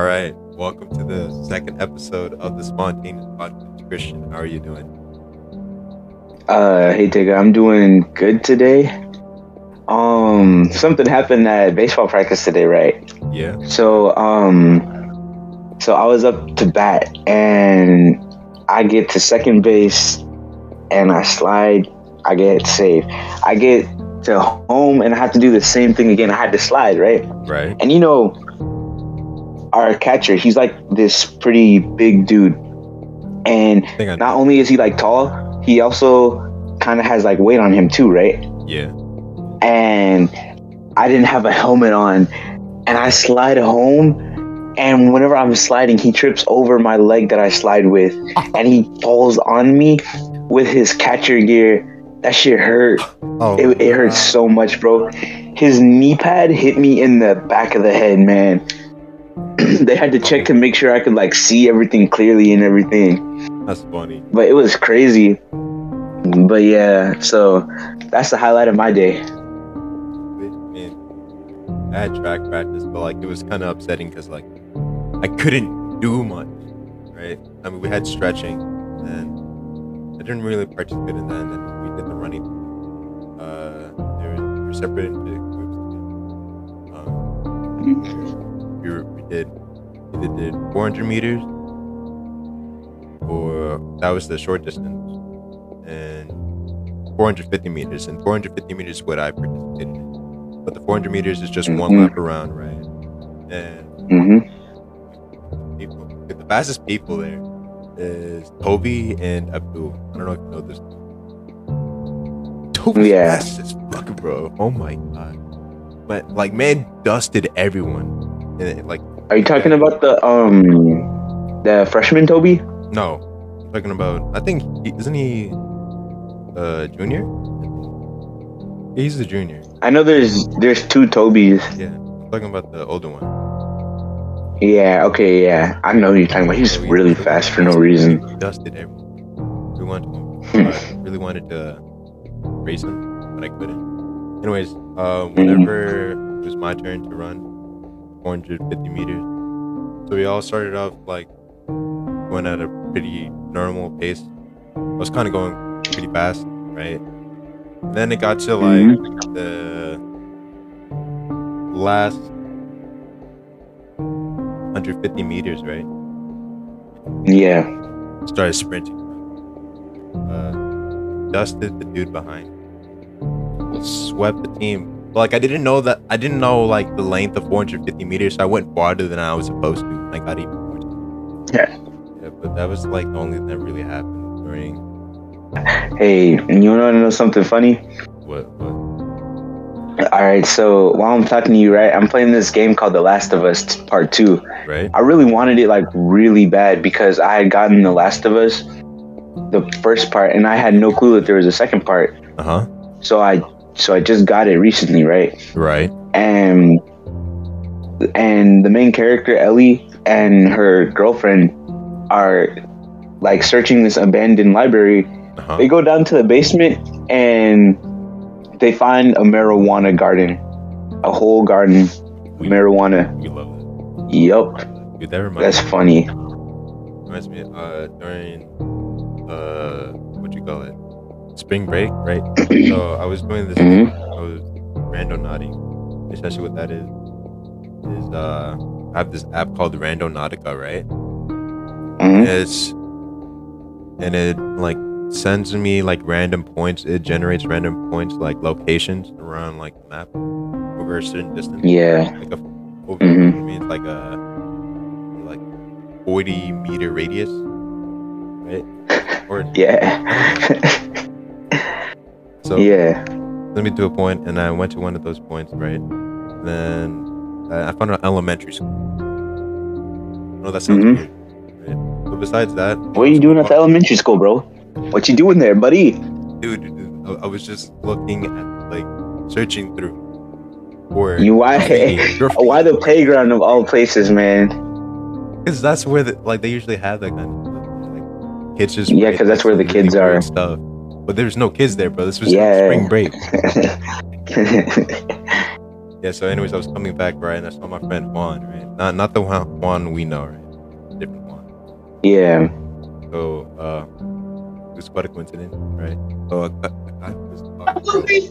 All right. Welcome to the second episode of the Spontaneous Podcast. Christian, how are you doing? Uh, hey Tega, I'm doing good today. Um, something happened at baseball practice today, right? Yeah. So, um, so I was up to bat and I get to second base and I slide. I get safe. I get to home and I have to do the same thing again. I had to slide, right? Right. And you know, our catcher, he's like this pretty big dude. And I think I not only is he like tall, he also kind of has like weight on him too, right? Yeah. And I didn't have a helmet on, and I slide home. And whenever I'm sliding, he trips over my leg that I slide with, and he falls on me with his catcher gear. That shit hurt. Oh, It, it hurts so much, bro. His knee pad hit me in the back of the head, man. they had to check to make sure I could like see everything clearly and everything That's funny. but it was crazy. But yeah, so that's the highlight of my day. Man, I had track practice, but like it was kind of upsetting because like I couldn't do much, right? I mean, we had stretching, and I didn't really participate in that. And then we did the running. Uh, they were, we were separated into groups. Um, we did did, did 400 meters, or that was the short distance, and 450 meters. And 450 meters is what I participated in. But the 400 meters is just one Mhm. lap around, right? And hmm people, the fastest people there is Toby and Abdul. I don't know if you know this. Toby's Yeah. fast as fuck, bro. Oh my god. But like, man, dusted everyone. And it, like, Are you talking about the um the freshman Toby? no, I'm talking about. I think he, isn't he uh junior? He's a junior. I know there's there's two Tobys. Yeah, I'm talking about the older one. Yeah, okay, yeah. I know you're talking about. He's he- really fast for no reason. He dusted everyone. We wanted to, I really wanted to race him, but I couldn't. Anyways, uh, whenever it was my turn to run 450 meters, so we all started off like going at a pretty normal pace. I was kind of going pretty fast, right? Then it got to like the last 150 meters, right? Yeah. started sprinting. Uh, dusted the dude behind. Swept the team. But, like I didn't know that I didn't know like the length of 450 meters, so I went farther than I was supposed to. I got even more. Yeah. Yeah, but that was like the only thing that really happened during Hey, you wanna know something funny? what what Alright, so while I'm talking to you, right, I'm playing this game called The Last of Us Part 2. right? I really wanted it like really bad because I had gotten The Last of Us, the first part, and I had no clue that there was a second part. Uh huh. So I so I just got it recently, right? Right. And and the main character Ellie and her girlfriend are like searching this abandoned library. Uh huh. They go down to the basement and they find a marijuana garden, a whole garden We, marijuana. we love it. Yup, Dude, that reminds that's funny. reminds me uh during uh what you call it spring break right so i was doing this Mhm. i was randonauting essentially what that is is uh i have this app called randonautica right Mhm. it's and it like sends me like random points it generates random points like locations around like the map over a certain distance Yeah. like a over Mhm. I mean like a like 40 meter radius right or Yeah. So yeah. let me do a point and i went to one of those points right and then i I found an elementary school no that sounds Mhm. weird right? but besides that What are you doing at the elementary school, bro? What you doing there, buddy? dude, dude I, I was just looking at like searching through for You why? Why the playground of all places, man? Because that's where the, like they usually have that kind of stuff. Like kids just Yeah, because that's where the kids are. Stuff, but there's no kids there, bro. This was Yeah. spring break. yeah. So, anyways, I was coming back right, and I saw my friend Juan, right? Not not the Juan, Juan we know, right? Different Juan. Yeah. So, uh, it was quite a coincidence, right? So, I got, I got this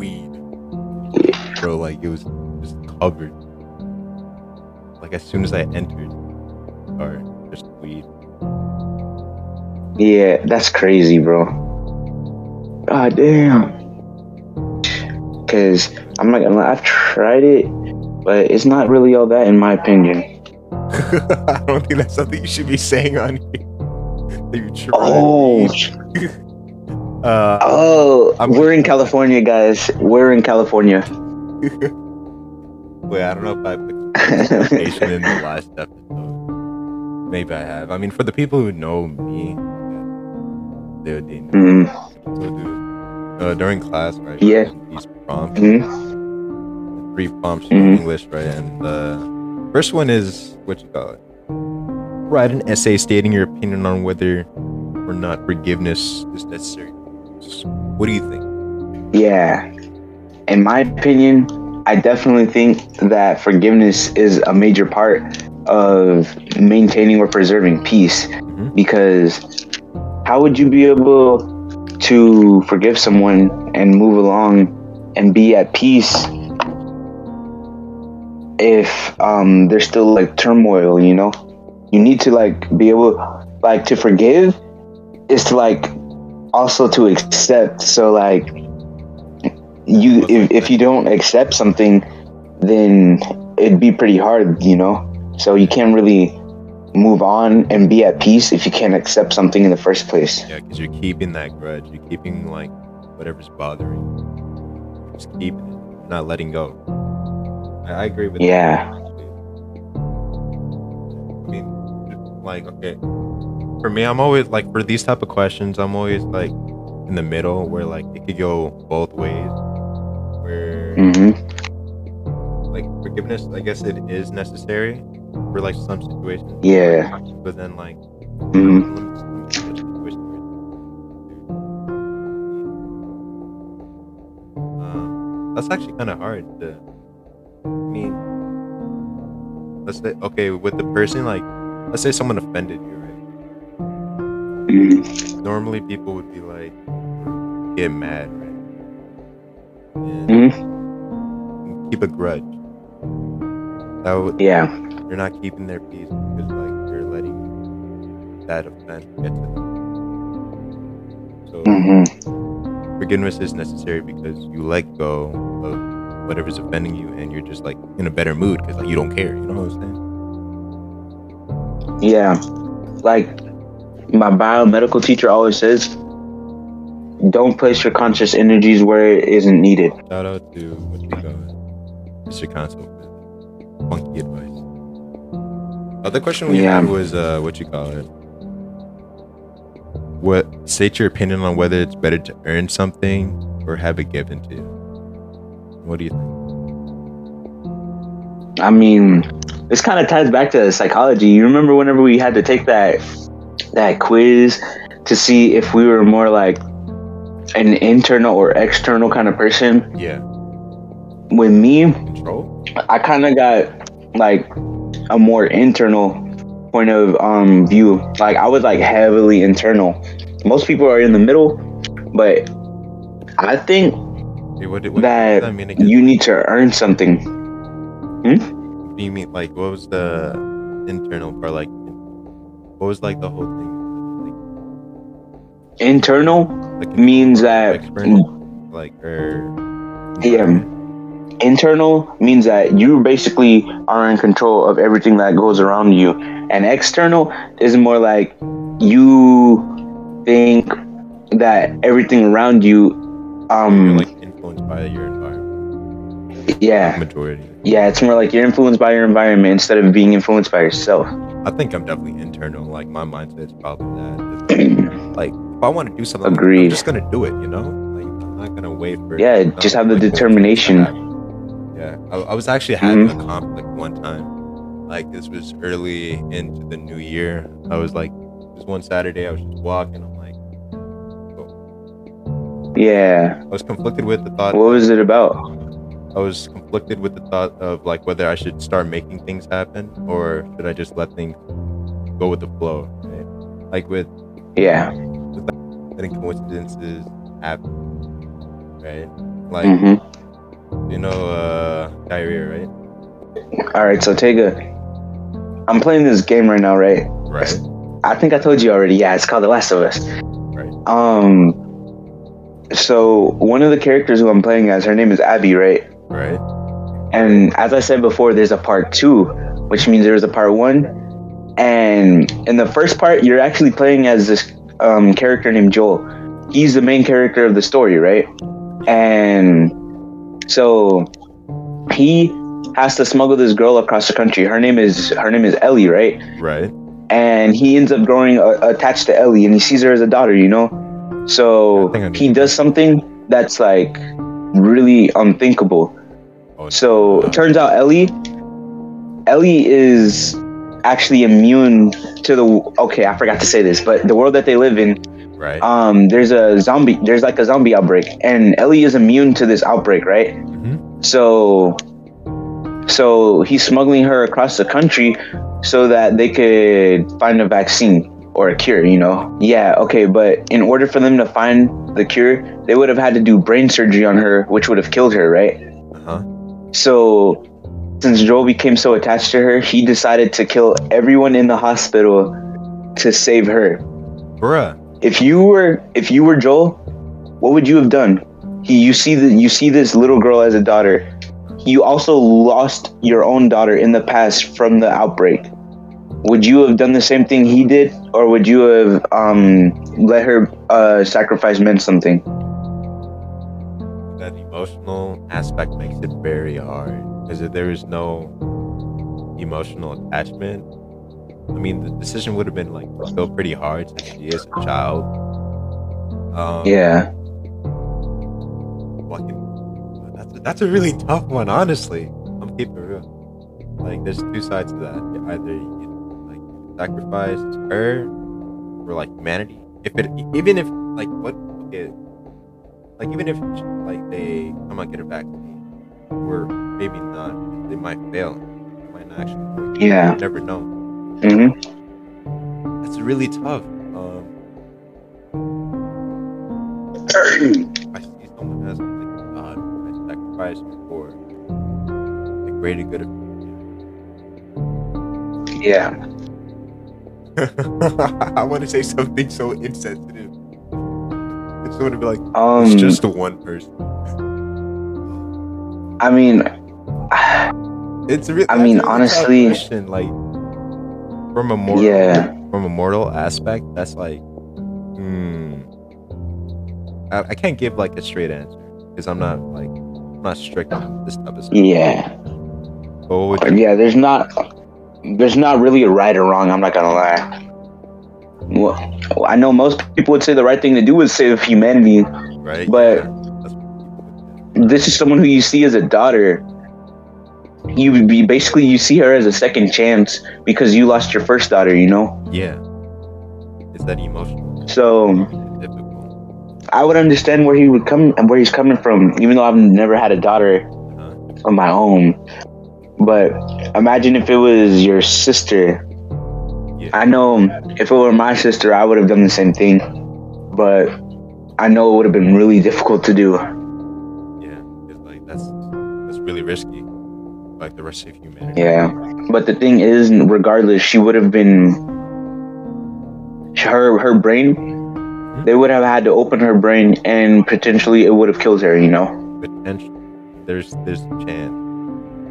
weed, bro. Like it was just covered. Like as soon as I entered, or just weed. Yeah, that's crazy, bro. God damn. Cause I'm not gonna lie, I've tried it, but it's not really all that in my opinion. I don't think that's something you should be saying on here. You tried Oh. Uh, oh, I'm- we're in California, guys. We're in California. wait, I don't know if I put in the last episode. Maybe I have. I mean, for the people who know me, they would they know. Mm, So, dude, uh, during class, right? Yeah. These prompts, mm, three prompts in Mhm. English, right? And the first one is what you call it. Write an essay stating your opinion on whether or not forgiveness is necessary. What do you think? yeah. In my opinion, I definitely think that forgiveness is a major part of maintaining or preserving peace. Mhm. Because how would you be able to forgive someone and move along and be at peace if um, there's still like turmoil, you know? You need to like be able like to forgive is to like also to accept. So like you if, if you don't accept something then it'd be pretty hard, you know? So you can't really move on and be at peace if you can't accept something in the first place. Yeah, because you're keeping that grudge. You're keeping like whatever's bothering. you. Just keeping it. Not letting go. I, I agree with Yeah. that. I mean, like, okay. For me, I'm always like for these type of questions, I'm always like in the middle where like it could go both ways. Where hmm like forgiveness, I guess it is necessary for like some situations. Yeah. But then like hmm Um, that's actually kind of hard to. I mean, let's say okay with the person like, let's say someone offended you, right? hmm Normally people would be like, get mad, right? And hmm keep a grudge. That would Yeah. You're not keeping their peace because like you're letting that offense get to them. So. hmm forgiveness is necessary because you let go of whatever's offending you and you're just like in a better mood because like you don't care you know what i'm saying Yeah. Like my biomedical teacher always says, don't place your conscious energies where it isn't needed. shout out to what you it mr console funky advice other question we Yeah. had was uh what you call it what state your opinion on whether it's better to earn something or have it given to you what do you think I mean, this kind of ties back to psychology. You remember whenever we had to take that that quiz to see if we were more like an internal or external kind of person? yeah With me, control I kind of got like a more internal point of um view. Like I was like heavily internal. Most people are in the middle, but I think what, what, what that mean you need to earn something. What do you mean? Like, what was the internal part? Like, what was like the whole thing? Internal Like, like means that like, or Yeah. Internal means that you basically are in control of everything that goes around you. And external is more like you think that everything around you you're um like influenced by your environment. yeah. Majority. Yeah, it's more like you're influenced by your environment instead of being influenced by yourself. I think I'm definitely internal. Like, my mindset's probably that. Like, if I want to do something, I'm just gonna do it. You know, like, I'm not gonna wait for. Yeah, just have the determination. I, I was actually having Mm-hmm. a conflict one time. Like this was early into the new year. I was like, this one Saturday, I was just walking. I'm like, Yeah. I was conflicted with the thought. What was it about? I was conflicted with the thought of like whether I should start making things happen or should I just let things go with the flow. Right? Like with Yeah. letting coincidences happen, right? Like hmm you know, uh, diarrhea, right? All right. So Tega, I'm playing this game right now, right? Right. I think I told you already. Yeah, it's called The Last of Us. Right. Um. So one of the characters who I'm playing as, her name is Abby, right? Right. And as I said before, there's a part two, which means there's a part one. And in the first part, you're actually playing as this um, character named Joel. He's the main character of the story, right? And so he has to smuggle this girl across the country. Her name is her name is Ellie, right? Right. and he ends up growing uh, attached to Ellie, and he sees her as a daughter, you know. So I I he does something that's like really unthinkable. Oh, So it turns out Ellie, Ellie is actually immune to the. Okay, I forgot to say this, but the world that they live in, right. um, there's a zombie. There's like a zombie outbreak, and Ellie is immune to this outbreak, right? Mhm. So, so he's smuggling her across the country so that they could find a vaccine or a cure. You know? Yeah. Okay. But in order for them to find the cure, they would have had to do brain surgery on her, which would have killed her, right? Uh-huh. So, since Joel became so attached to her, he decided to kill everyone in the hospital to save her. Bruh. If you were if you were Joel, what would you have done? You see the you see this little girl as a daughter. You also lost your own daughter in the past from the outbreak. Would you have done the same thing he did, or would you have um, let her uh, sacrifice meant something? That emotional aspect makes it very hard because there is no emotional attachment, I mean, the decision would have been like still pretty hard since she is a child. Um, Yeah, fucking, that's a, that's a really tough one, honestly. I'm keeping it real. Like, there's two sides to that. You Either you like sacrifice her for like humanity. If it, even if like what, okay, like even if like they come out get a vaccine, or maybe not, they might fail. It might not actually yeah. You never know. Hmm That's really tough. Um, I see someone as like god, I sacrifice you for the greater good of Yeah. I want to say something so insensitive. It's going to be like, Um. it's just the one person. I mean, It's really. I mean, honestly- like from a moral, yeah. from a moral aspect, that's like, hmm. I, I can't give like a straight answer because I'm not like, I'm not strict on this type of stuff. Yeah. But you, Yeah, there's not there's not really a right or wrong, I'm not gonna lie. Well, I know most people would say the right thing to do is save humanity. right? but- Yeah, that's what people would say. This is someone who you see as a daughter. You would be basically you see her as a second chance because you lost your first daughter, you know? Yeah. It's that emotional, So. I would understand where he would come and where he's coming from, even though I've never had a daughter Uh-huh. of my own. But imagine if it was your sister. Yeah. I know if it were my sister, I would have done the same thing. But I know it would have been really difficult to do. Yeah. It's like that's that's really risky. Like the rest of humanity. Yeah. But the thing is, regardless, she would have been her her brain. They would have had to open her brain, and potentially it would have killed her. You know, Potential. There's there's a chance.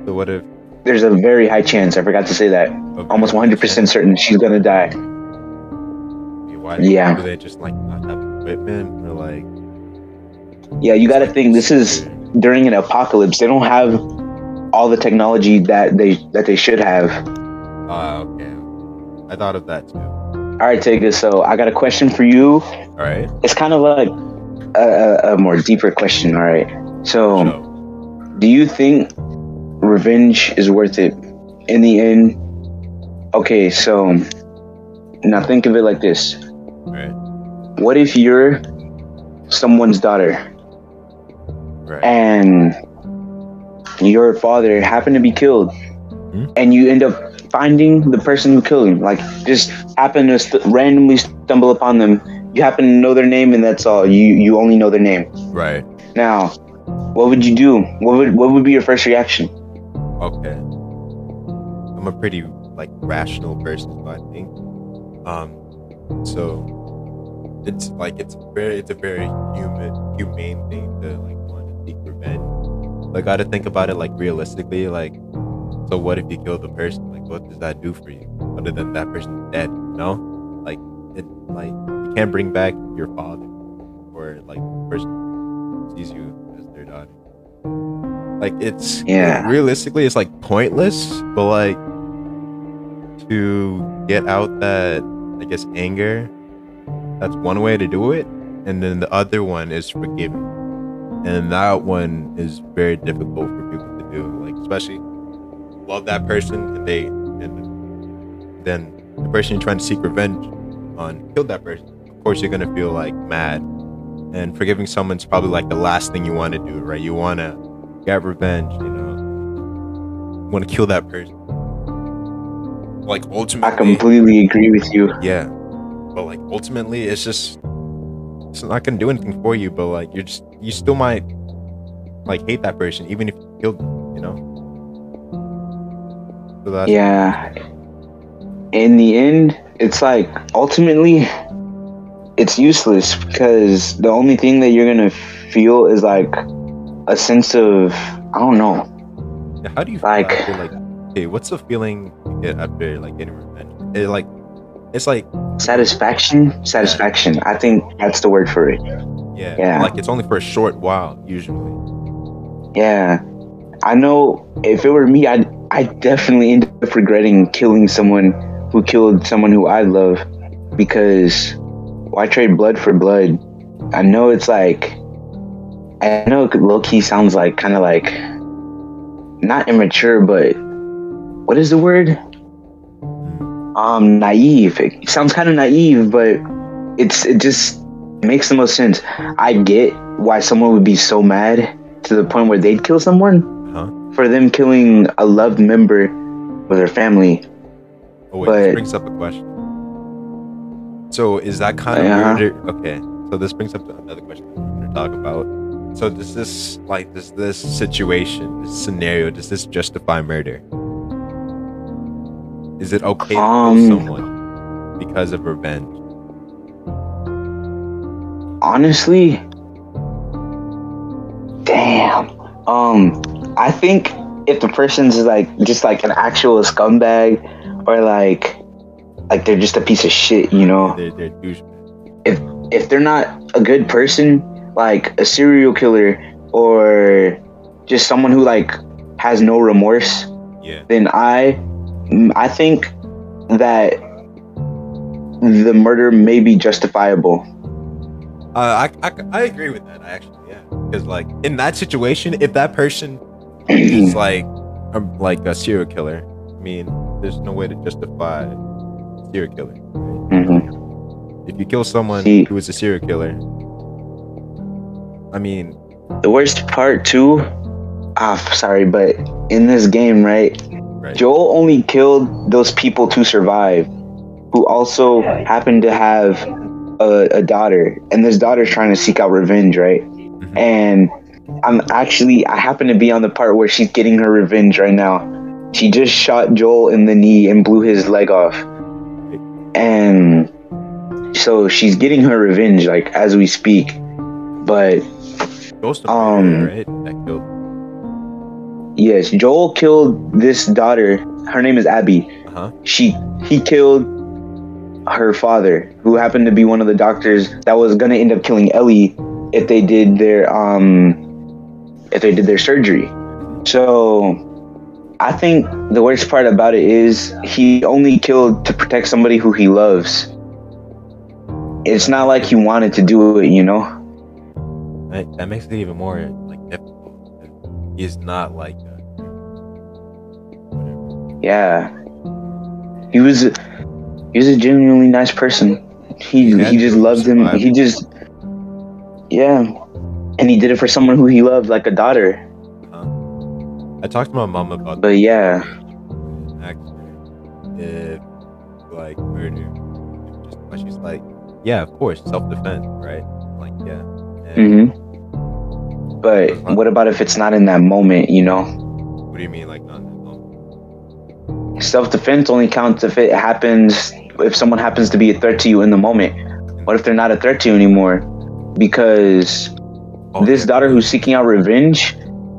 So what if there's a very high chance. I forgot to say that. okay, Almost 100% certain she's gonna die. Why Yeah. do they just like not have equipment or like Yeah, you got to think. This is during an apocalypse. They don't have all the technology that they that they should have. Ah, okay. I thought of that too. All right, Tega. So I got a question for you. All right. It's kind of like a, a, more deeper question. All right. So, So, do you think revenge is worth it in the end? Okay, so now think of it like this: all right. What if you're someone's daughter Right. and your father happened to be killed, and you end up finding the person who killed him. Like just happen to st- randomly stumble upon them. You happen to know their name, and that's all. You you only know their name. Right. Now, what would you do? What would what would be your first reaction? Okay. I'm a pretty like rational person, so I think. Um, so it's like it's very it's a very human humane thing to like But I got to think about it like realistically. Like, so what if you kill the person? Like, what does that do for you? Other than that person's dead, you know? Like, it like you can't bring back your father or like the person sees you as their daughter. Like it's Yeah. realistically it's like pointless, but like to get out that I guess anger, that's one way to do it. And then the other one is forgiving. And that one is very difficult for people to do. Like especially love that person and they and then the person you're trying to seek revenge on killed that person. Of course you're gonna feel like mad. And forgiving someone's probably like the last thing you want to do, right? You wanna get revenge, you know. Want to kill that person. Like ultimately, I completely agree with you. yeah. But like ultimately, it's just it's not gonna do anything for you. But like you're just you still might like hate that person even if you killed them, you know. So that's Yeah. In the end, it's like ultimately it's useless because the only thing that you're gonna feel is like a sense of I don't know. How do you feel Like- after like okay, what's the feeling you get after like getting revenge? It like it's like Satisfaction? Satisfaction. I think that's the word for it. yeah, Yeah. like it's only for a short while usually. Yeah. I know if it were me, I'd I definitely end up regretting killing someone who killed someone who I love because why trade blood for blood? I know it's like I know low key sounds like kind of like not immature, but what is the word? Um, naive. It sounds kind of naive, but it's it just makes the most sense. I get why someone would be so mad to the point where they'd kill someone Huh? for them killing a loved member of their family. Oh wait, But- this brings up a question. So is that kind of Yeah. murder? Okay, so this brings up another question to talk about. So does this like does this situation, this scenario, does this justify murder? Is it okay to Um, kill someone because of revenge? Honestly, damn. Um, I think if the person's like just like an actual scumbag or like like they're just a piece of shit, you know. They're, they're douchebags. if they're not a good person, like a serial killer or just someone who like has no remorse, Yeah. then I I think that the murder may be justifiable. Uh, I, I I agree with that actually. Yeah, because like in that situation, if that person is like um, like a serial killer, I mean, there's no way to justify serial killer. Right? Mhm. If you kill someone See- who is a serial killer, I mean, The worst part too, ah, sorry, but in this game, right, right? Joel only killed those people to survive, who also happened to have a, a daughter, and this daughter's trying to seek out revenge, right? Mhm. And I'm actually, I happen to be on the part where she's getting her revenge right now. She just shot Joel in the knee and blew his leg off, and so she's getting her revenge, like as we speak. But Ghost of um, Murder, right? That killed. Yes, Joel killed this daughter. Her name is Abby. Uh huh. she he killed her father who happened to be one of the doctors that was gonna end up killing ellie if they did their um if they did their surgery so i think the worst part about it is he only killed to protect somebody who he loves it's not like he wanted to do it you know That, that makes it even more like difficult. He's not like. Whatever. yeah he was he was a genuinely nice person he He he just loved him survive. he just yeah and he did it for someone who he loved like a daughter I talked to my mom about But yeah, if like murder. Just she's like, yeah, of course, self defense, right? Like, yeah. And hmm but what about if it's not in that moment? You know, What do you mean, like not? Self defense only counts if it happens if someone happens to be a threat to you in the moment. What if they're not a threat to you anymore? Because oh, this daughter who's seeking out revenge,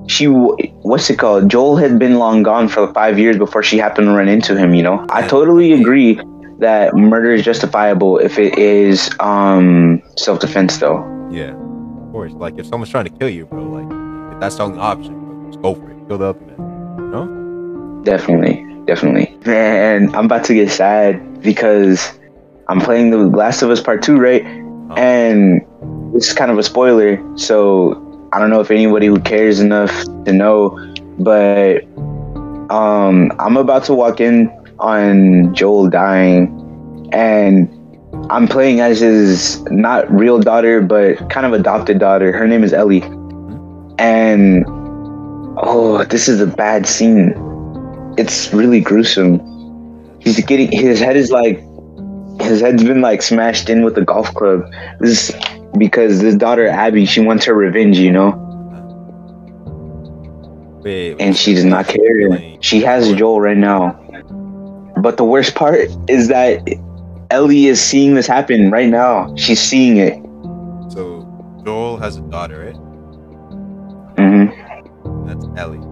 she what's it called? Joel had been long gone for five years before she happened to run into him. You know, I totally agree that murder is justifiable if it is um self defense, though. Yeah, course. Like if someone's trying to kill you, bro, like if that's the only option, bro, just go for it. Kill the other man. No? Definitely, definitely. Man, I'm about to get sad because I'm playing The Last of Us Part Two, right? And this is kind of a spoiler, so I don't know if anybody who cares enough to know, but um, I'm about to walk in on Joel dying, and I'm playing as his not real daughter, but kind of adopted daughter. Her name is Ellie, and oh, this is a bad scene. It's really gruesome. He's getting his head is like his head's been like smashed in with a golf club. This is because this daughter Abby, she wants her revenge, you know, Wait, and she does not care. She has Joel right now. But the worst part is that Ellie is seeing this happen right now. She's seeing it. So Joel has a daughter, right? Mm hmm That's Ellie.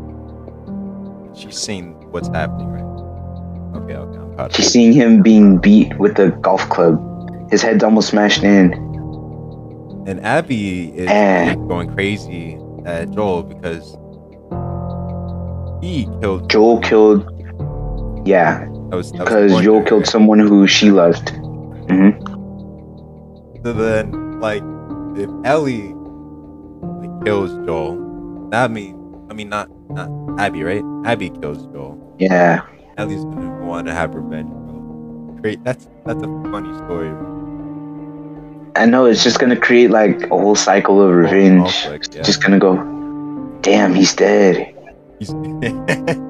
She's seeing what's happening, right? Okay, okay, I'm proud of She's seeing him being beat with a golf club. His head's almost smashed in. And Abby is Eh. like, going crazy at Joel because he killed Joel killed. Yeah, That was, that was the because Joel killed right? someone who she loved. hmm So then, like, if Ellie like, kills Joel, that means I mean not not Abby, right? Abby kills Joel. Yeah. Ellie's gonna want to have revenge, bro. Great, that's that's a funny story. I know it's just gonna create like a whole cycle of revenge. conflict, yeah. Just gonna go, damn, he's dead. He's-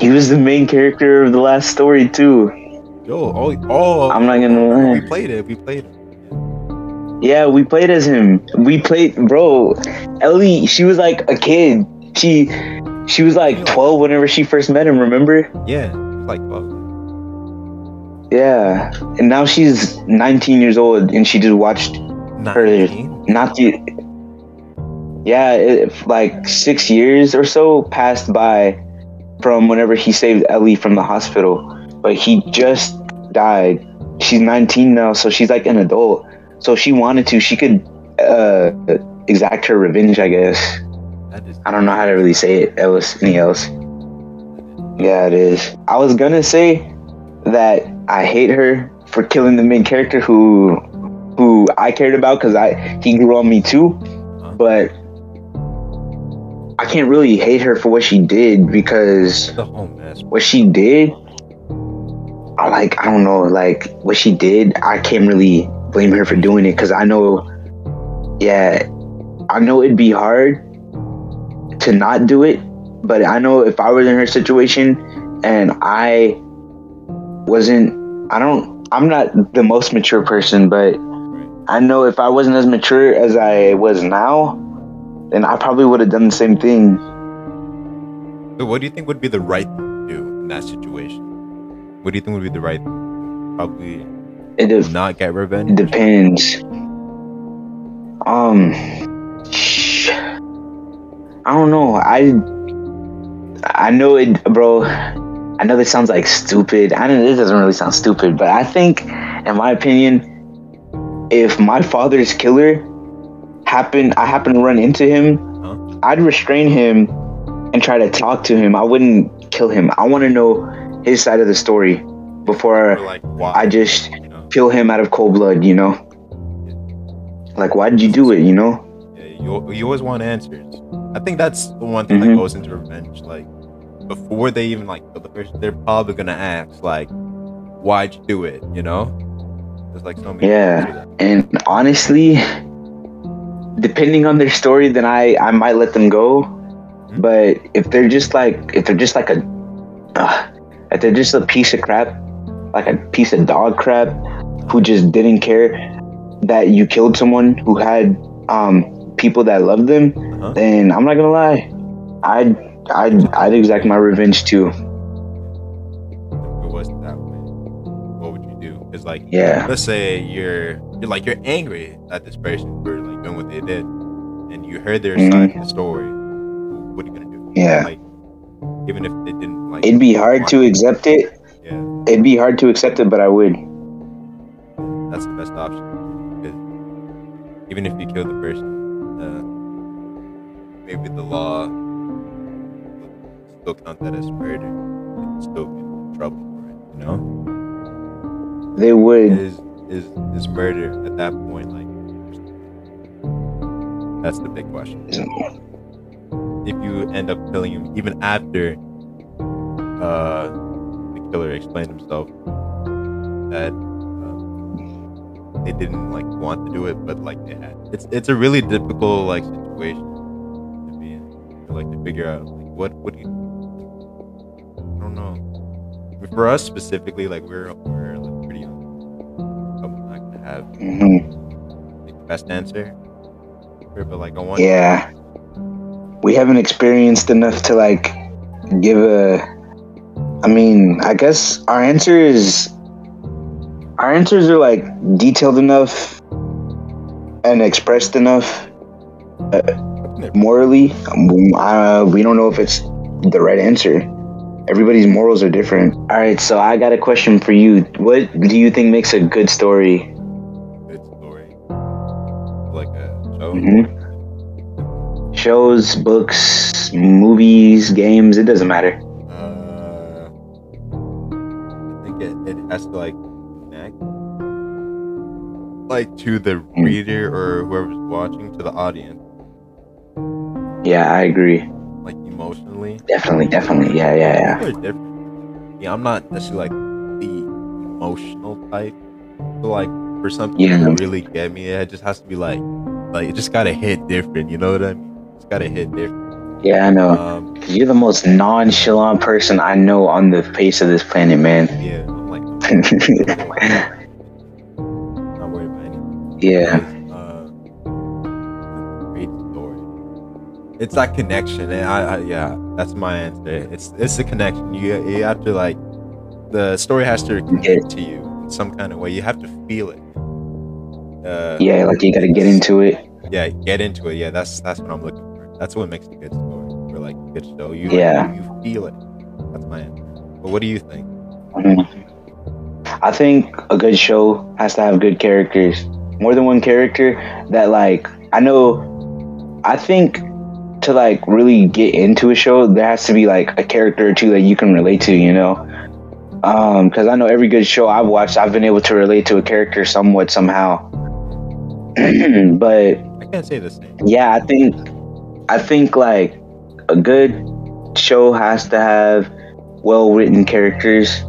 He was the main character of the last story too. Joel. Oh, oh, I'm not gonna lie. we played it. We played it. Yeah, we played as him. We played, bro. Ellie, she was like a kid. She, she was like 12 whenever she first met him. Remember? Yeah, like well, Yeah. And now she's 19 years old, and she just watched 19? not the. Yeah, it, like six years or so passed by from whenever he saved Ellie from the hospital, but he just died. She's 19 now, so she's like an adult. So if she wanted to, she could uh, exact her revenge, I guess. I don't know how to really say it else, any else. Yeah, it is. I was gonna say that I hate her for killing the main character who who I cared about because I he grew on me too, but I can't really hate her for what she did because the whole mess. what she did, I like I don't know like what she did. I can't really blame her for doing it because I know, yeah, I know it'd be hard to not do it, but I know if I was in her situation and I wasn't, I don't, I'm not the most mature person, but I know if I wasn't as mature as I was now, then I probably would have done the same thing. So, what do you think would be the right thing to do in that situation? What do you think would be the right thing? Probably It, de- not get revenge. it depends. Um, I don't know. I I know it, bro. I know this sounds like stupid. I know this doesn't really sound stupid, but I think, in my opinion, if my father's killer happened, I happen to run into him, Huh? I'd restrain him and try to talk to him. I wouldn't kill him. I want to know his side of the story before like? I just you know, kill him out of cold blood. You know, like why did you do it? You know. yeah, you you always want answers. I think that's the one thing Mhm. that goes into revenge. Like before they even like kill the person, they're probably gonna ask like, "Why'd you do it?" You know. There's like so many. Yeah. answers to that. And honestly, depending on their story, then I I might let them go. But if they're just like if they're just like a uh, if they're just a piece of crap, like a piece of dog crap, who just didn't care that you killed someone who had um, people that loved them, Uh-huh. then I'm not gonna lie, I'd I'd I'd exact my revenge too. It was that way, what would you do? Because like, Yeah. let's say you're you're like you're angry at this person what they did, and you heard their Mhm. side of the story. What are you gonna do? Yeah. Like, even if they didn't like. It'd be hard to accept it. Yeah, It'd be hard to accept it, but I would. that's the best option. Because even if you kill the person, uh, maybe the law still count that as murder. You can still get in trouble for it. You know. They would. is is is murder at that point like that's the big question. If you end up killing him even after uh the killer explained himself that uh, they didn't like want to do it but like they had. It's it's a really difficult like situation to be in. To, like to figure out like what what do you i don't know. For us specifically like we're we're like pretty young. I'm not gonna have Mhm. like, the best answer. But like Yeah. We haven't experienced enough to like give a. I mean, I guess our answer is. Our answers are like detailed enough and expressed enough uh, morally. Um, uh, we don't know if it's the right answer. Everybody's morals are different. All right, so I got a question for you. What do you think makes a good story? Show. Mhm. Shows, books, movies, games, it doesn't matter. Uh, I think it, it has to like connect like to the Hmm. reader or whoever's watching to the audience, Yeah, I agree. like emotionally. Definitely, definitely. Yeah, yeah, yeah. People are different. Yeah, I'm not necessarily like the emotional type. But like for something Yeah. to really get me, it just has to be like like it just gotta hit different, you know what I mean? It's gotta hit different. Yeah, I know. Um You're the most nonchalant person I know on the face of this planet, man. yeah, I'm like not worried about anything. yeah. Uh, great story. It's that connection, and I, I yeah, that's my answer. It's it's the connection. You you have to like the story has to connect to you in some kind of way. You have to feel it. Uh, Yeah, like you gotta get into it. yeah, get into it. Yeah, that's that's what I'm looking for. That's what makes a good story or like a good show. You Yeah. you, you feel it. That's my answer. But what do you think? Mhm. I think a good show has to have good characters. More than one character that like I know I think to like really get into a show there has to be like a character or two that you can relate to, you know. Um cuz I know every good show I've watched I've been able to relate to a character somewhat somehow. but I can't say the same. yeah, I think I think like a good show has to have well written characters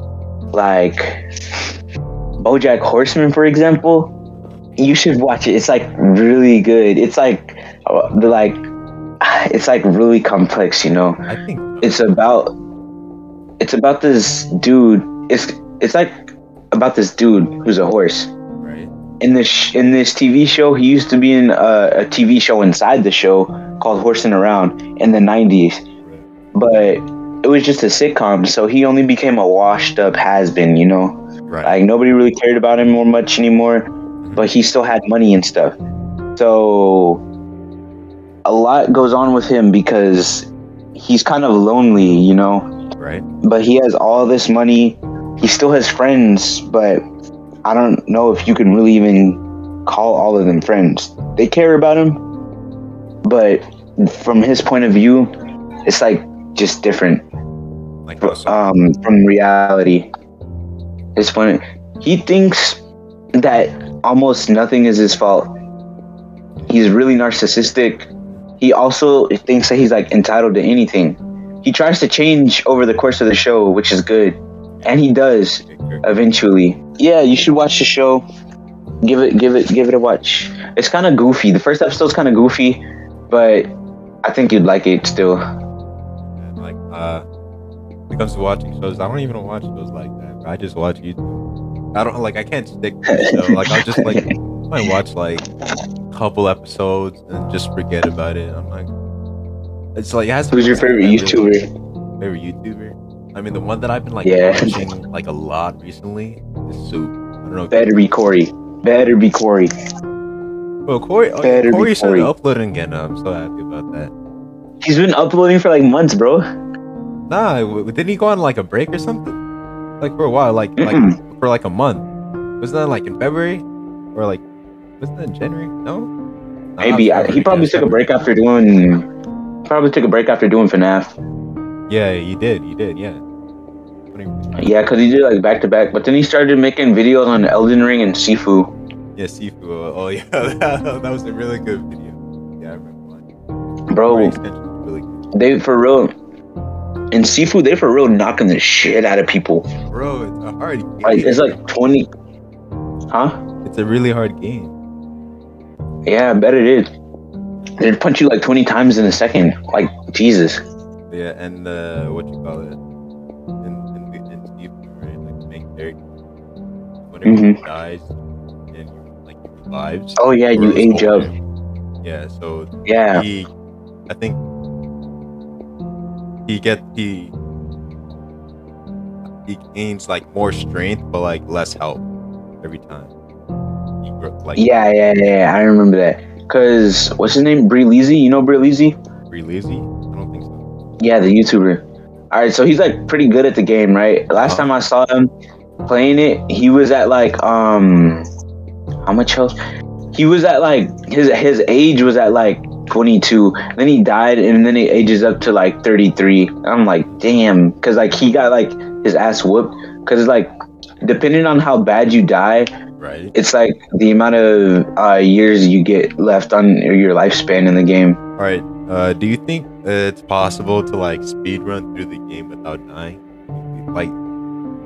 like BoJack Horseman for example. You should watch it. It's like really good. It's like uh, the like it's like really complex, you know. I think It's about it's about this dude. It's it's like about this dude who's a horse. In this sh- in this TV show. He used to be in a, a TV show inside the show called Horsing Around in the '90s, but it was just a sitcom. So he only became a washed up has been, you know. Right. Like nobody really cared about him more much anymore, mm-hmm. but he still had money and stuff. So a lot goes on with him because he's kind of lonely, you know right. but he has all this money. He still has friends, but I don't know if you can really even call all of them friends. They care about him, but from his point of view, it's like just different Like um, from reality. His point, he thinks that almost nothing is his fault. He's really narcissistic. He also thinks that he's like entitled to anything. He tries to change over the course of the show, which is good, and he does eventually. Yeah, you should watch the show. Give it, give it, give it a watch. It's kind of goofy. The first episode's kind of goofy, but I think you'd like it still. Like uh, when it comes to watching shows, I don't even watch shows like that. I just watch YouTube. I don't like. I can't stick to the show. Like I'll just like I watch like a couple episodes and just forget about it. I'm like, it's like it has. Who's your favorite YouTuber? favorite YouTuber? I mean, the one that I've been like Yeah. watching like a lot recently Soup. I don't know. Better be Cory. Better be Cory. Well, Cory, oh, Better Cory started Cory. uploading again. I'm so happy about that. He's been uploading for like months, bro. Nah, didn't he go on like a break or something? Like for a while, like like for like a month. Wasn't that like in February or like wasn't that in January? No. Nah, Maybe I, he probably took a break after doing. Probably took a break after doing FNAF. Yeah, he did. He did. Yeah. 20 Yeah, cause he did like back to back. But then he started making videos on Elden Ring and Sifu. Yeah, Sifu. Oh yeah, that, was a really good video. Yeah, I remember. Bro, really good. they for real. In Sifu, they for real knocking the shit out of people. Bro, it's a hard game. Like it's like twenty. Huh? it's a really hard game. Yeah, I bet it is. They'd punch you like twenty times in a second. Like Jesus. Yeah, and uh, what you call it? Whenever he Mhm. dies and you like he. Oh yeah, you age up. Yeah, so Yeah. he, I think he get he he gains like more strength, but like less health every time. He like Yeah, yeah, yeah. I remember that. Cause what's his name? Bree Leezy. You know Bree Leezy? really lazy. I don't think so. Yeah, the YouTuber. All right, so he's like pretty good at the game, right? Last Uh-huh. time I saw him playing it, he was at like um, how much health? He was at like his his age was at like 22. Then he died, and then he ages up to like 33. I'm like, damn, because like he got like his ass whooped. Because like, depending on how bad you die, Right. it's like the amount of uh, years you get left on your lifespan in the game. All right. Uh, do you think it's possible to like speed run through the game without dying? Like,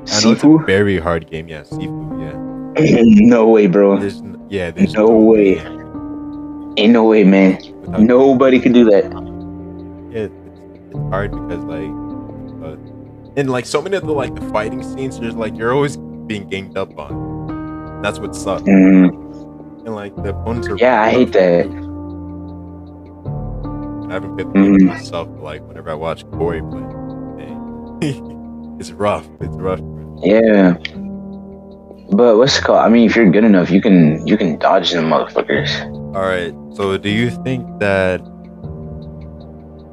Sifu? very hard game. Yeah, Sifu. Yeah. no way, bro. There's n- yeah. There's No way. Ain't no way, man. without- Nobody can do that. Yeah, it's, it's hard because like, uh, and like so many of the like the fighting scenes, there's like you're always being ganged up on. That's what sucks. Mm, And like the opponents are. Yeah, I hate that. I haven't played the game Mhm. myself, but like whenever I watch Cory play, it's rough. It's rough. yeah. But what's it called? I mean, if you're good enough, you can you can dodge them motherfuckers. All right. So, do you think that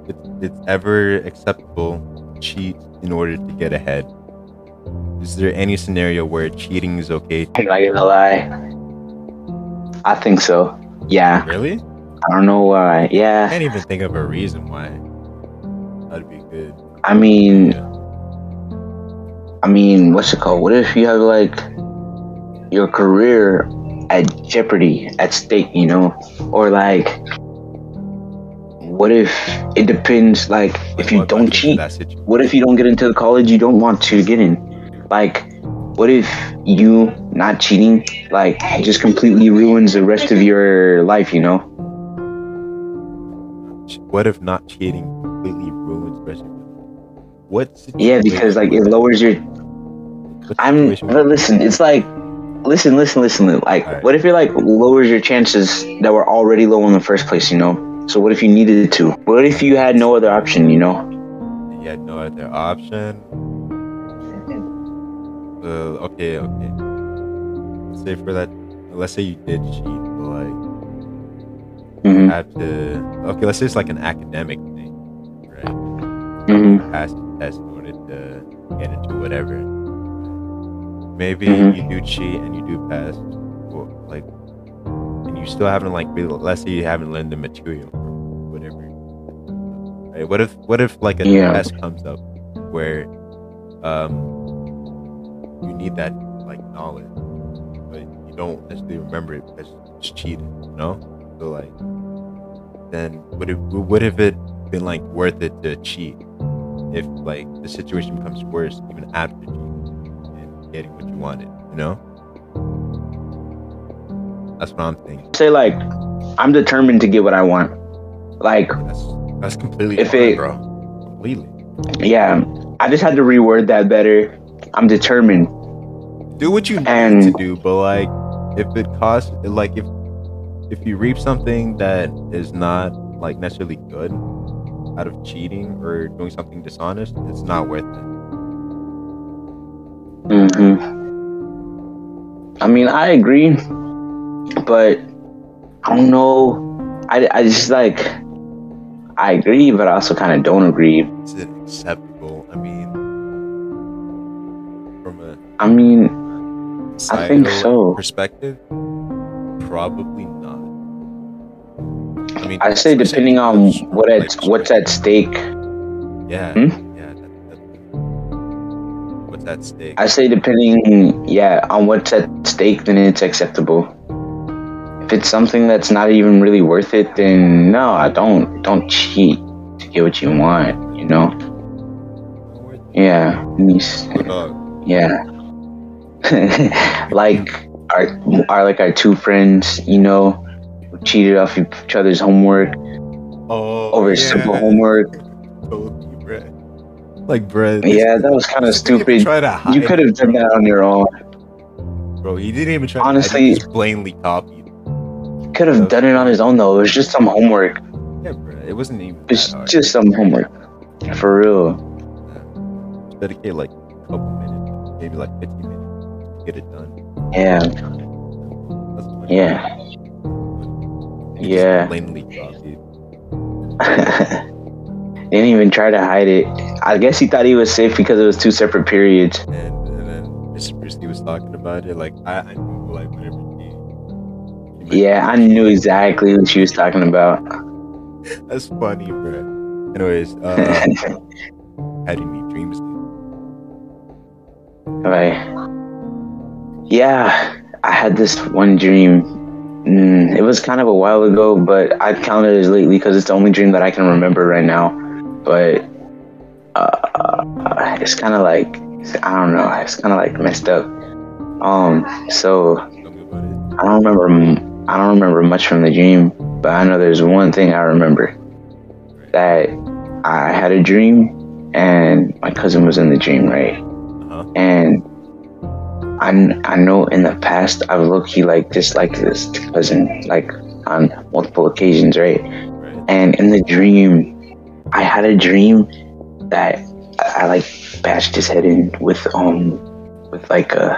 it's, it's ever acceptable to cheat in order to get ahead? Is there any scenario where cheating is okay? I'm not gonna lie. I think so. Yeah. Really? I don't know why. Yeah. I can't even think of a reason why. That'd be good. I mean, Yeah. I mean, what's it called? What if you have like your career at jeopardy, at stake, you know? Or like, what if it depends, like, if you don't cheat, what if you don't get into the college you don't want to get in? Like, what if you not cheating, like, just completely ruins the rest of your life, you know? What if not cheating completely ruins the rest of your life? What? Yeah, because, like, it lowers your I'm but listen, it's like listen, listen, listen. Like Alright. what if it like lowers your chances that were already low in the first place, you know? So what if you needed to? What if you had no other option, you know? You had no other option. Uh, okay, okay. Let's say for that, let's say you did cheat, but like you Mhm. have to. Okay, let's say it's like an academic thing, right? Mhm. Pass the test in order to get into whatever. Maybe Mhm. you do cheat and you do pass, like, and you still haven't like really. Let's say you haven't learned the material whatever. Right? What if what if like a Yeah. test comes up where um you need that like knowledge, but you don't necessarily remember it because it's cheating, you know? So like, then would it would have it been like worth it to cheat if like the situation becomes worse even after cheating getting what you wanted, you know? That's what I'm thinking. Say like I'm determined to get what I want. Like That's that's completely If fine, it- bro. Completely. yeah, I just had to reword that better. I'm determined. do what you need to do, but like if it costs like if if you reap something that is not like necessarily good out of cheating or doing something dishonest, it's not worth it. Hmm I mean, I agree, but I don't know. I, I just like I agree, but I also kind of don't agree. Is it acceptable? I mean, from a I mean, I think so. perspective, probably not. I mean, I say depending on what like, at what's at stake. Yeah, Hmm? Yeah. That, that, what's at stake? I say depending, yeah, on what's at stake, then it's acceptable. If it's something that's not even really worth it, then no, I don't don't cheat to get what you want. You know? Not worth it. Yeah, and you s- What dog? yeah. like our our like our two friends, you know, cheated off each other's homework Oh, over yeah. simple homework. Like, bruh. Yeah, that was kind of this didn't even stupid. Try to hide You could have done that on your own. bro. He didn't even try. Honestly- to hide it, just blatantly copied. Could have done it on his own though. It was just some homework. Yeah, bruh. It wasn't even. It's hard. just some homework. For real. Dedicate like a couple minutes, maybe like 15 minutes, to get it done. Yeah. Yeah. Yeah. Blatantly copied. Didn't even try to hide it. I guess he thought he was safe because it was two separate periods. and and then Miss Christie was talking about it. Like I, I knew like whenever she Yeah, I knew exactly what she was talking about. That's funny, bro. Anyways, uh, had any dreams? Like, yeah, I had this one dream. Mm, it was kind of a while ago, but I'd count it as lately because it's the only dream that I can remember right now. But uh, it's kind of like I don't know. It's kind of like messed up. Um, so Tell me about it. I don't remember. I don't remember much from the dream, but I know there's one thing I remember that I had a dream, and my cousin was in the dream, right? Uh-huh. And I, I know in the past I've looked he like disliked this cousin like on multiple occasions, right? Right. And in the dream, I had a dream that I, I like bashed his head in with um with like a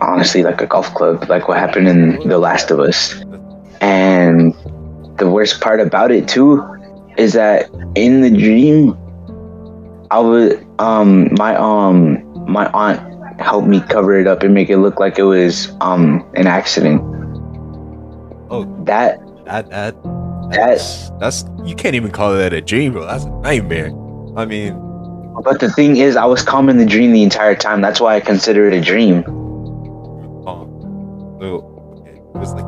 honestly like a golf club, like what happened in The Last of Us. And the worst part about it too is that in the dream, I was um my um my aunt helped me cover it up and make it look like it was um an accident. Oh, That that that That's- that's you can't even call that a dream, bro. That's a nightmare. I mean, but the thing is I was calm in the dream the entire time. That's why I consider it a dream. oh, so okay, it was like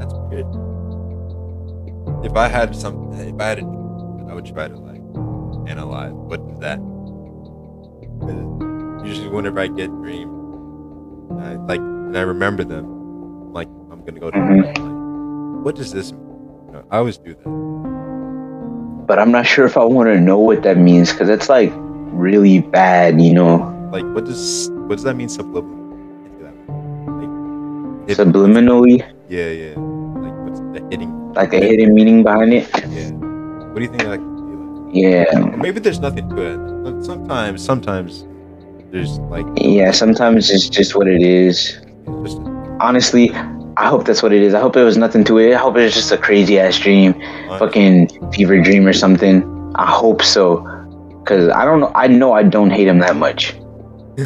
that's weird. If I had some, if I had a dream, I would try to like analyze what is that. Usually, whenever I get dreams, I like and I remember them, like I'm gonna go to Mhm. like, what does this mean? Know, I always do that. But I'm not sure if I want to know what that means because it's like really bad, you know. Like, what does what does that mean subliminally? Like, if- Subliminally, Yeah, yeah. Like, what's the hitting? like a hidden meaning behind it. Yeah. What do you think that like? Yeah. Or maybe there's nothing to it. But Sometimes, sometimes there's like Yeah, sometimes it's just what it is. Honestly, I hope that's what it is. I hope it was nothing to it. I hope it was just a crazy ass dream, a fucking fever dream or something. I hope so, cause I don't know. I know I don't hate him that much.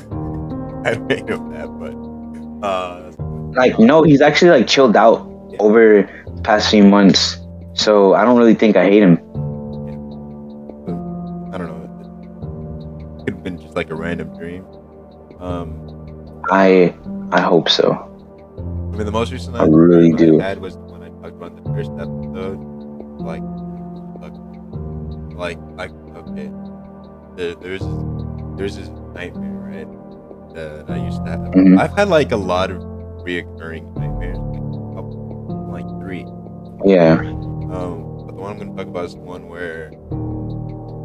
I hate him that, but uh, Like, no, he's actually like chilled out over the past few months. So I don't really think I hate him. I don't know. It could have been just like a random dream. Um, I I hope so. I mean, the most recent I really do. I had was when I talked about the first episode. Like, like, like, okay, there, there's there's this nightmare, right? That I used to have. Mhm. I've had like a lot of reoccurring nightmares, like, like three. Yeah. Um, but the one I'm gonna talk about is the one where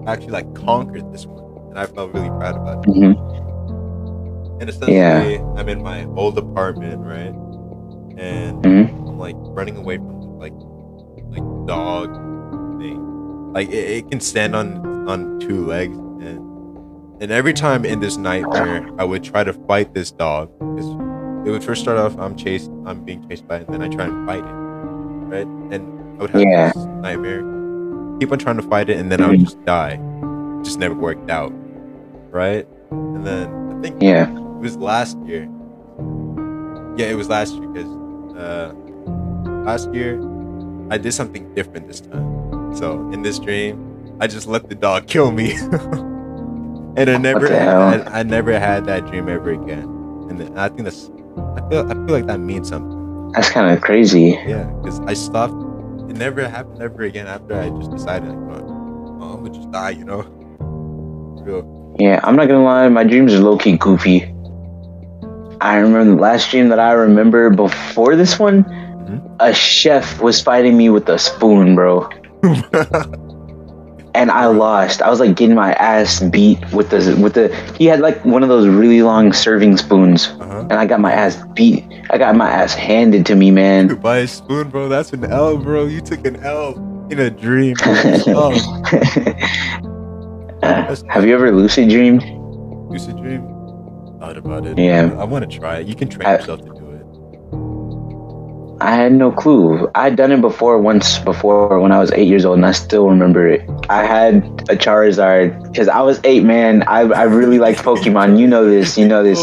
I actually like conquered this one, and I felt really proud about it. hmm And essentially, Yeah. I'm in my old apartment, right? And Mhm. I'm like running away from like like dog thing. Like it, it can stand on on two legs, and and every time in this nightmare, I would try to fight this dog. it would first start off, I'm chased, I'm being chased by it, and then I try and fight it, right? And I would have Yeah. this nightmare, keep on trying to fight it, and then I would Mhm. just die. It just never worked out, right? And then I think Yeah. it was last year. Yeah, it was last year because uh, last year I did something different this time. So in this dream, I just let the dog kill me, and I never. I, I never had that dream ever again. And I think that's, I feel, I feel like that means something. That's kind of crazy. Yeah, because I stopped. It never happened ever again after I just decided, like, oh, I'm gonna just die, you know. Real. Yeah, I'm not gonna lie, my dreams are low key goofy. I remember the last dream that I remember before this one, Mhm. a chef was fighting me with a spoon, bro. And I lost. I was like getting my ass beat with the with the he had like one of those really long serving spoons. uh-huh. And I got my ass beat. I got my ass handed to me, man. Dude, by a spoon, bro. That's an L, bro. You took an L in a dream. oh, Uh, have you ever lucid dreamed? lucid dream. Thought about it. Yeah. I want to try it. You can train I- yourself to do it. I had no clue. I had done it before once before when I was eight years old, and I still remember it. I had a Charizard because I was eight, man. I, I really liked Pokemon. You know this. You know this.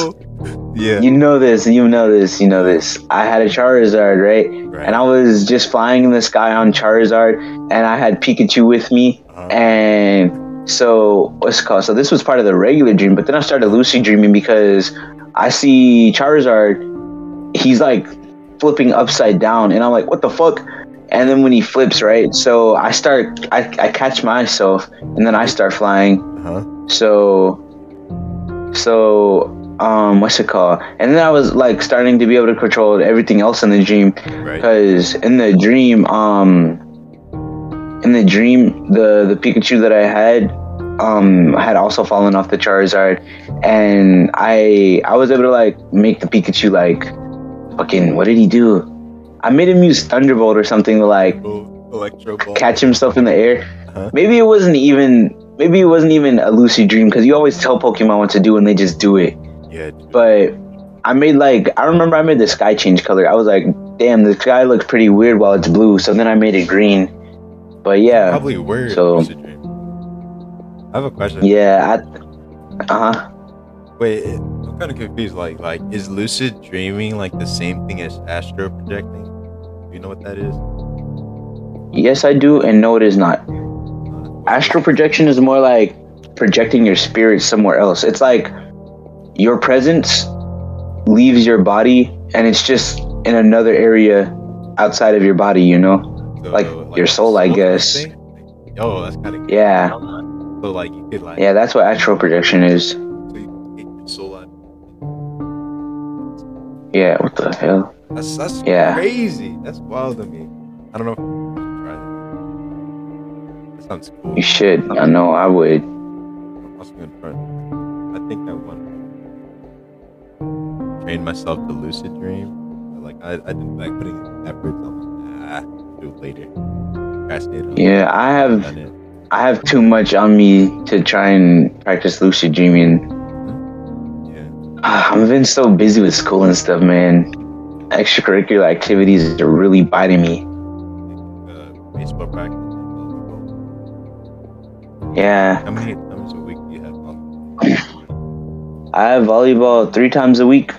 Yeah. You know this. You know this. You know this. I had a Charizard, right? right. And I was just flying in the sky on Charizard, and I had Pikachu with me, uh-huh. and so what's it called? So this was part of the regular dream, but then I started lucid dreaming because I see Charizard. He's like flipping upside down, and I'm like, what the fuck? And then when he flips, right? So I start, I, I catch myself, and then I start flying. uh-huh. So, so um, what's it called? And then I was like starting to be able to control everything else in the dream Right. because in the dream, um, in the dream, the the Pikachu that I had, um, had also fallen off the Charizard, and I I was able to like make the Pikachu like, fucking, what did he do? I made him use Thunderbolt or something to like catch himself in the air. Uh-huh. Maybe it wasn't even maybe it wasn't even a lucid dream because you always tell Pokemon what to do and they just do it. Yeah. dude. But I made like I remember I made the sky change color. I was like, damn, the sky looks pretty weird while it's blue. So then I made it green. But yeah, Probably weird. so- lucid. I have a question. yeah, I, uh huh. Wait, I'm kind of confused. Like, like, is lucid dreaming like the same thing as astro projecting? Do you know what that is? Yes, I do, and no, it is not. Uh, Astral projection is more like projecting your spirit somewhere else. It's like your presence leaves your body, and it's just in another area outside of your body. You know? So, like your soul, I guess. Like, oh, that's kind of Yeah, So like you could like yeah. That's what astral projection is. so you can take your soul. Yeah. What the hell? That's that's Yeah. crazy. That's wild to me. I don't know I that. Sounds cool. You should. I know. I would. I'm also gonna. I think that one train myself to lucid dream. Like I, I didn't like putting in efforts. I'm like, nah, do later. It, Yeah, I have. I have too much on me to try and practice lucid dreaming. Yeah. Ah, I've been so busy with school and stuff, man. Extracurricular activities are really biting me. Uh, baseball practice. Yeah, How many times a week do you have off? I have volleyball three times a week,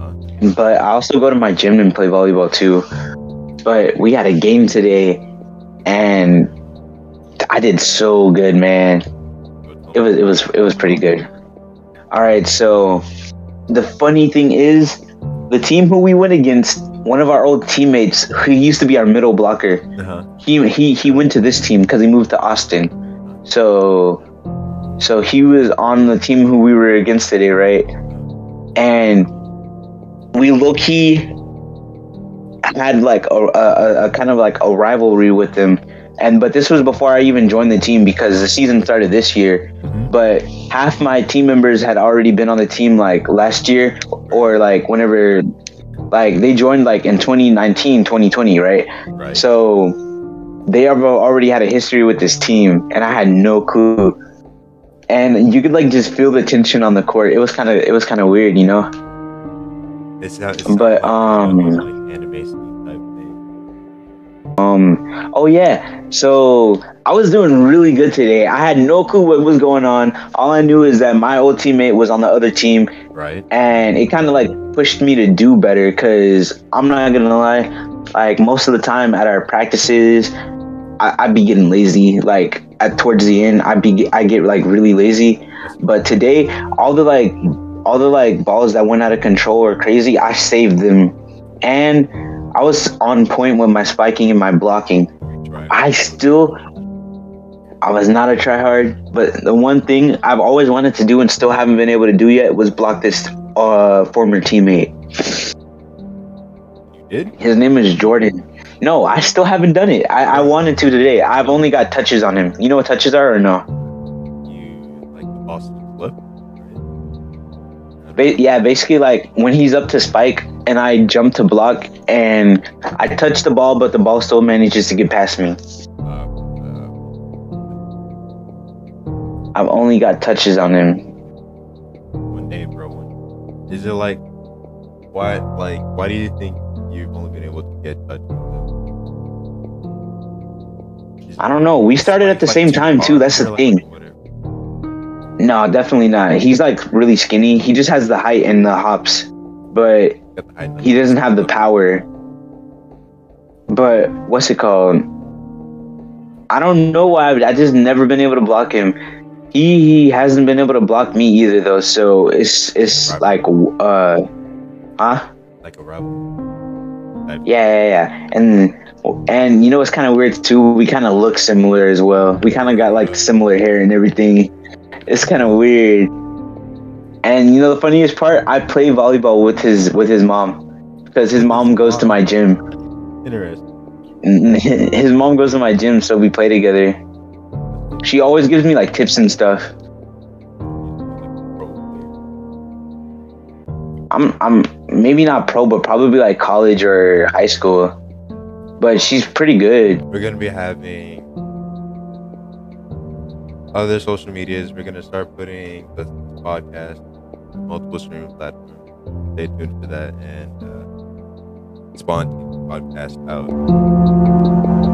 Huh? but I also go to my gym and play volleyball too. But we had a game today, and I did so good, man. It was it was it was pretty good. All right, so the funny thing is, the team who we went against, one of our old teammates, who used to be our middle blocker, Uh-huh. he he he went to this team because he moved to Austin. So so he was on the team who we were against today, right? And we low key had like a, a, a kind of like a rivalry with them and but this was before I even joined the team because the season started this year. Mhm. But half my team members had already been on the team like last year or like whenever like they joined like in 2019 2020 right Right. so they have already had a history with this team and i had no clue and you could like just feel the tension on the court it was kind of it was kind of weird you know It's not, it's But, not um, type thing. um oh yeah. So i was doing really good today. I had no clue what was going on. All i knew is that my old teammate was on the other team. Right. and it kind of like pushed me to do better because i'm not gonna lie like most of the time at our practices I, i'd be getting lazy. Like at towards the end i'd be i get like really lazy. But today all the like all the like balls that went out of control or crazy i saved them and i was on point with my spiking and my blocking Right. I still I was not a tryhard, but the one thing I've always wanted to do and still haven't been able to do yet was block this uh former teammate. You did? His name is Jordan. No, I still haven't done it. I, I wanted to today. I've only got touches on him. You know what touches are or no? You like the Boston flip? Ba- yeah, basically like when he's up to spike and I jump to block and I touch the ball, but the ball still manages to get past me. I've only got touches on him. one day, bro. One. Is it like why? Like why do you think you've only been able to get touch? with them? Is I don't know. We started like- at the like same time too. That's the like, thing. No, definitely not. He's like really skinny. He just has the height and the hops, but Got the height he doesn't have the power. But what's it called? I don't know why. I just never been able to block him. He, he hasn't been able to block me either, though. So it's it's like uh, huh? like a rebel. Yeah, yeah, yeah. And and you know what's kind of weird too? We kind of look similar as well. We kind of got like similar hair and everything. It's kind of weird. And you know the funniest part? I play volleyball with his with his mom because his mom goes to my gym. Interesting. His mom goes to my gym, so we play together. She always gives me like tips and stuff. I'm I'm maybe not pro, but probably like college or high school. But she's pretty good. We're gonna be having other social medias. We're gonna start putting the podcast multiple streaming platforms. Stay tuned for that and uh, spawn podcast out.